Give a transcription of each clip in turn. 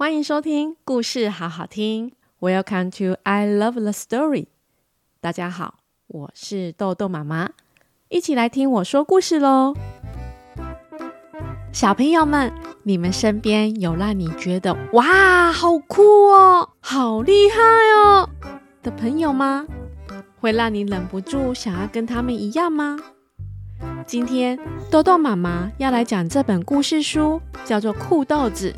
欢迎收听故事好好听。Welcome to I Love the Story。大家好，我是豆豆妈妈，一起来听我说故事喽。小朋友们，你们身边有让你觉得哇，好酷哦，好厉害哦的朋友吗？会让你忍不住想要跟他们一样吗？今天豆豆妈妈要来讲这本故事书，叫做《酷豆子》。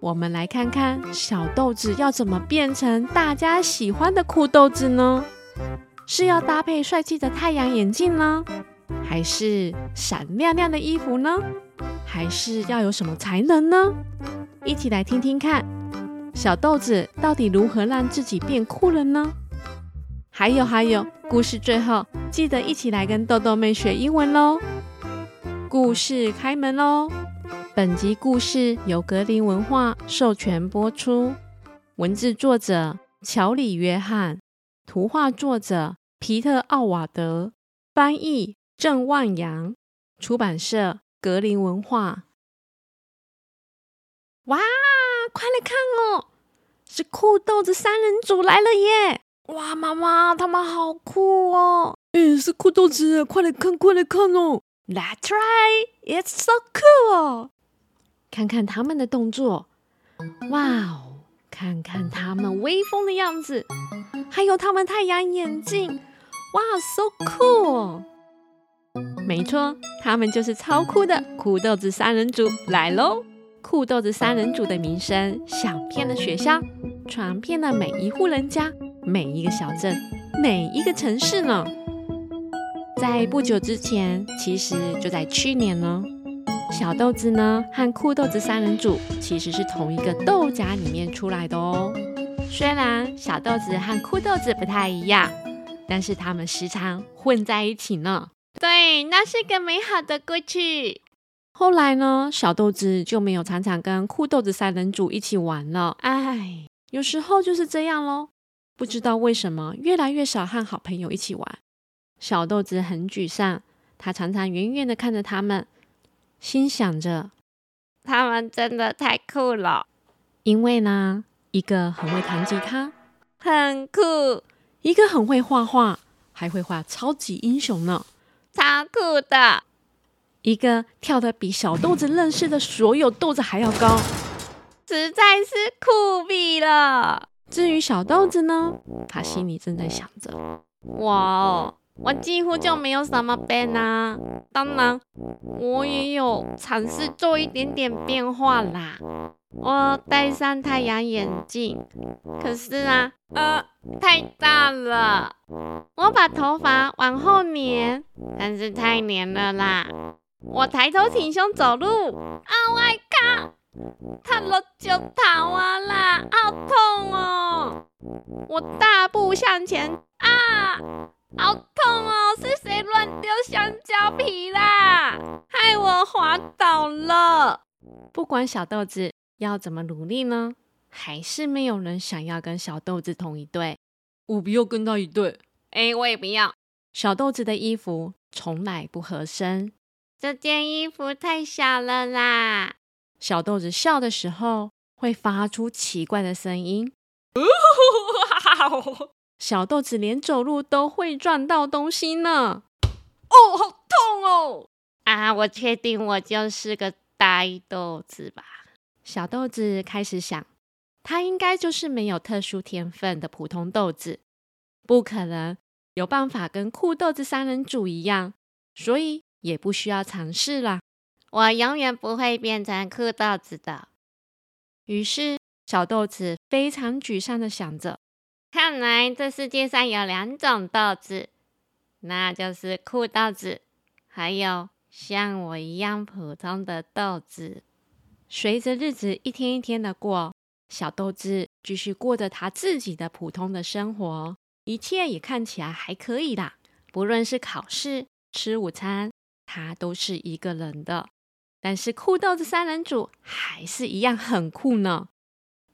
我们来看看小豆子要怎么变成大家喜欢的酷豆子呢？是要搭配帅气的太阳眼镜呢？还是闪亮亮的衣服呢？还是要有什么才能呢？一起来听听看，小豆子到底如何让自己变酷了呢？还有还有，故事最后记得一起来跟豆豆妹学英文喽！故事开门喽！本集故事由格林文化授权播出，文字作者乔里约翰，图画作者皮特奥瓦德，翻译郑万阳，出版社格林文化。哇，快来看哦，是酷豆子三人组来了耶！哇，妈妈，他们好酷哦！嗯，是酷豆子，快来看，快来看哦！That's right, it's so cool！看看他们的动作，哇哦！看看他们威风的样子，还有他们太阳眼镜，哇，so cool！没错，他们就是超酷的酷豆子三人组来喽！酷豆子三人组的名声响遍了学校，传遍了每一户人家。每一个小镇，每一个城市呢？在不久之前，其实就在去年呢，小豆子呢和酷豆子三人组其实是同一个豆荚里面出来的哦。虽然小豆子和酷豆子不太一样，但是他们时常混在一起呢。对，那是个美好的过去。后来呢，小豆子就没有常常跟酷豆子三人组一起玩了。唉，有时候就是这样喽。不知道为什么，越来越少和好朋友一起玩。小豆子很沮丧，他常常远远的看着他们，心想着：他们真的太酷了。因为呢，一个很会弹吉他，很酷；一个很会画画，还会画超级英雄呢，超酷的；一个跳得比小豆子认识的所有豆子还要高，实在是酷毙了。至于小豆子呢，他心里正在想着：哇哦，我几乎就没有什么变啊！当然，我也有尝试做一点点变化啦。我戴上太阳眼镜，可是啊，呃，太大了。我把头发往后粘，但是太粘了啦。我抬头挺胸走路，，Oh my God！！他落就逃啊啦，好痛哦！我大步向前啊，好痛哦！是谁乱丢香蕉皮啦？害我滑倒了。不管小豆子要怎么努力呢，还是没有人想要跟小豆子同一队。我不要跟他一队。哎，我也不要。小豆子的衣服从来不合身，这件衣服太小了啦。小豆子笑的时候会发出奇怪的声音。小豆子连走路都会撞到东西呢。哦，好痛哦！啊，我确定我就是个呆豆子吧？小豆子开始想，他应该就是没有特殊天分的普通豆子，不可能有办法跟酷豆子三人组一样，所以也不需要尝试啦。我永远不会变成酷豆子的。于是，小豆子非常沮丧的想着：看来这世界上有两种豆子，那就是酷豆子，还有像我一样普通的豆子。随着日子一天一天的过，小豆子继续过着他自己的普通的生活，一切也看起来还可以啦。不论是考试、吃午餐，他都是一个人的。但是酷豆子三人组还是一样很酷呢。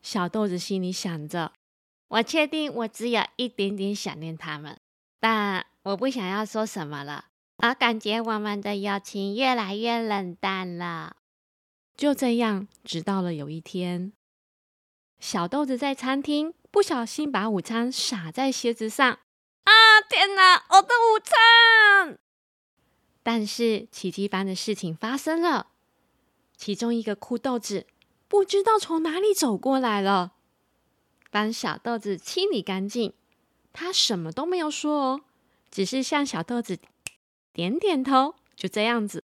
小豆子心里想着：“我确定我只有一点点想念他们，但我不想要说什么了。而感觉我们的友情越来越冷淡了。”就这样，直到了有一天，小豆子在餐厅不小心把午餐洒在鞋子上，啊！天哪，我的午餐！但是奇迹般的事情发生了，其中一个酷豆子不知道从哪里走过来了，帮小豆子清理干净。他什么都没有说哦，只是向小豆子点点头，就这样子。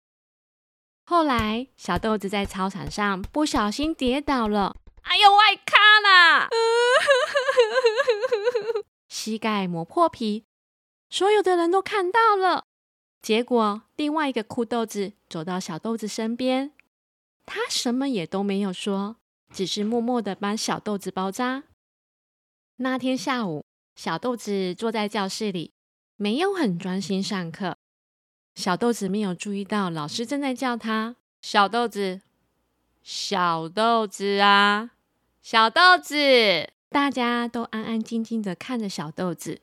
后来，小豆子在操场上不小心跌倒了，哎呦，外卡啦！膝盖磨破皮，所有的人都看到了。结果，另外一个酷豆子走到小豆子身边，他什么也都没有说，只是默默的帮小豆子包扎。那天下午，小豆子坐在教室里，没有很专心上课。小豆子没有注意到老师正在叫他“小豆子，小豆子啊，小豆子”。大家都安安静静的看着小豆子，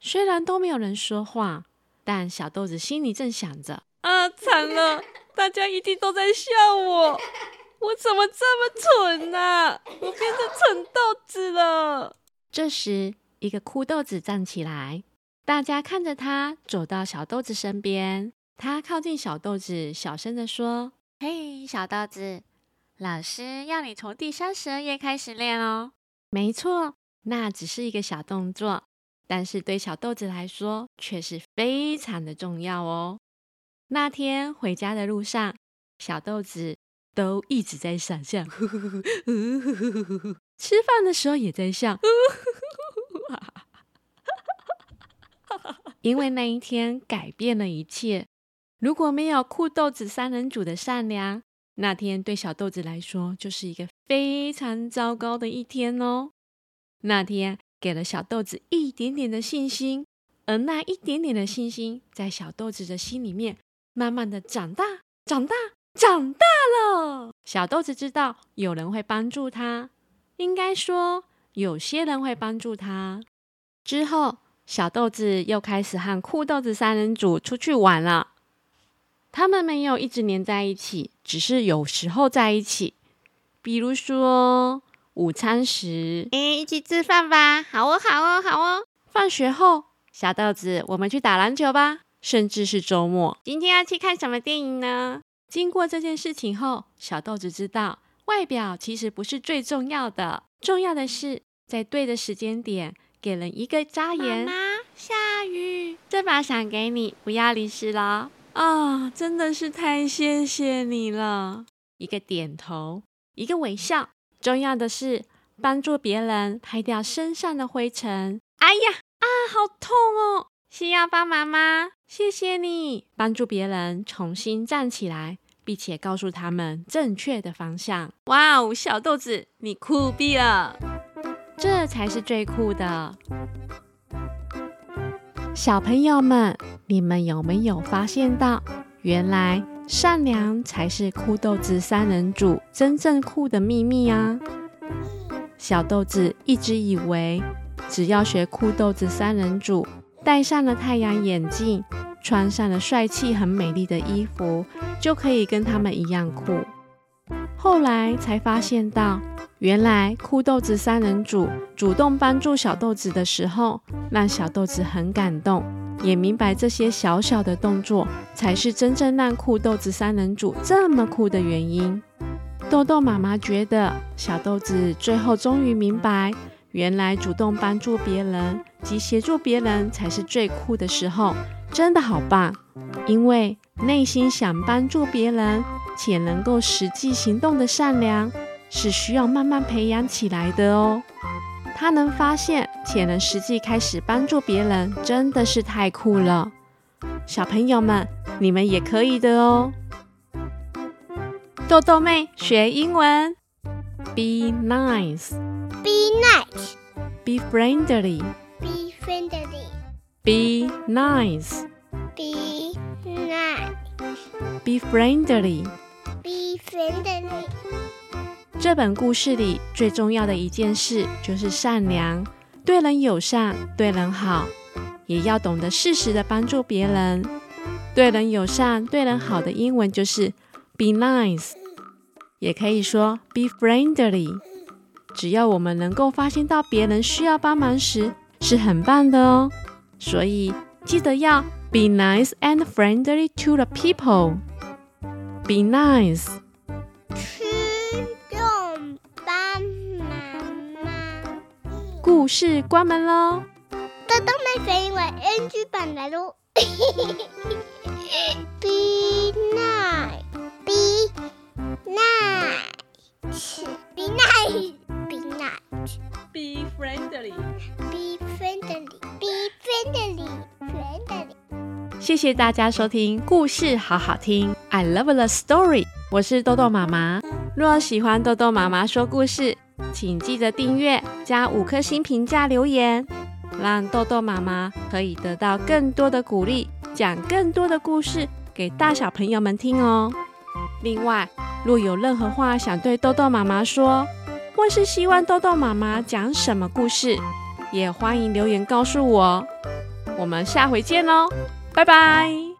虽然都没有人说话，但小豆子心里正想着：“啊，惨了，大家一定都在笑我，我怎么这么蠢啊？我变成蠢豆子了。”这时，一个酷豆子站起来。大家看着他走到小豆子身边，他靠近小豆子，小声的说：“嘿，小豆子，老师要你从第三十二页开始练哦。”没错，那只是一个小动作，但是对小豆子来说却是非常的重要哦。那天回家的路上，小豆子都一直在傻笑，吃饭的时候也在笑。因为那一天改变了一切。如果没有酷豆子三人组的善良，那天对小豆子来说就是一个非常糟糕的一天哦。那天给了小豆子一点点的信心，而那一点点的信心在小豆子的心里面慢慢的长大、长大、长大了。小豆子知道有人会帮助他，应该说有些人会帮助他。之后。小豆子又开始和酷豆子三人组出去玩了。他们没有一直黏在一起，只是有时候在一起。比如说午餐时，哎，一起吃饭吧！好哦，好哦，好哦。放学后，小豆子，我们去打篮球吧。甚至是周末，今天要去看什么电影呢？经过这件事情后，小豆子知道，外表其实不是最重要的，重要的是在对的时间点。给人一个眨眼。妈妈，下雨，这把伞给你，不要淋湿了。啊，真的是太谢谢你了。一个点头，一个微笑。重要的是帮助别人拍掉身上的灰尘。哎呀，啊，好痛哦！需要帮忙吗？谢谢你帮助别人重新站起来，并且告诉他们正确的方向。哇哦，小豆子，你酷毙了！这才是最酷的，小朋友们，你们有没有发现到，原来善良才是酷豆子三人组真正酷的秘密啊？小豆子一直以为，只要学酷豆子三人组，戴上了太阳眼镜，穿上了帅气很美丽的衣服，就可以跟他们一样酷。后来才发现到。原来酷豆子三人组主动帮助小豆子的时候，让小豆子很感动，也明白这些小小的动作才是真正让酷豆子三人组这么酷的原因。豆豆妈妈觉得小豆子最后终于明白，原来主动帮助别人及协助别人才是最酷的时候，真的好棒！因为内心想帮助别人且能够实际行动的善良。是需要慢慢培养起来的哦。他能发现且能实际开始帮助别人，真的是太酷了。小朋友们，你们也可以的哦。豆豆妹学英文：Be nice, be nice, be friendly, be friendly, be nice, be nice, be friendly, be friendly. 这本故事里最重要的一件事就是善良，对人友善，对人好，也要懂得适时的帮助别人。对人友善，对人好的英文就是 be nice，也可以说 be friendly。只要我们能够发现到别人需要帮忙时，是很棒的哦。所以记得要 be nice and friendly to the people. Be nice. 吃用帮忙吗？故事关门喽。豆豆妹飞因为 NG 版来喽。Be nice. Be 谢谢大家收听故事好好听，I love the story。我是豆豆妈妈。若喜欢豆豆妈妈说故事，请记得订阅加五颗星评价留言，让豆豆妈妈可以得到更多的鼓励，讲更多的故事给大小朋友们听哦。另外，若有任何话想对豆豆妈妈说，或是希望豆豆妈妈讲什么故事，也欢迎留言告诉我。我们下回见喽！拜拜。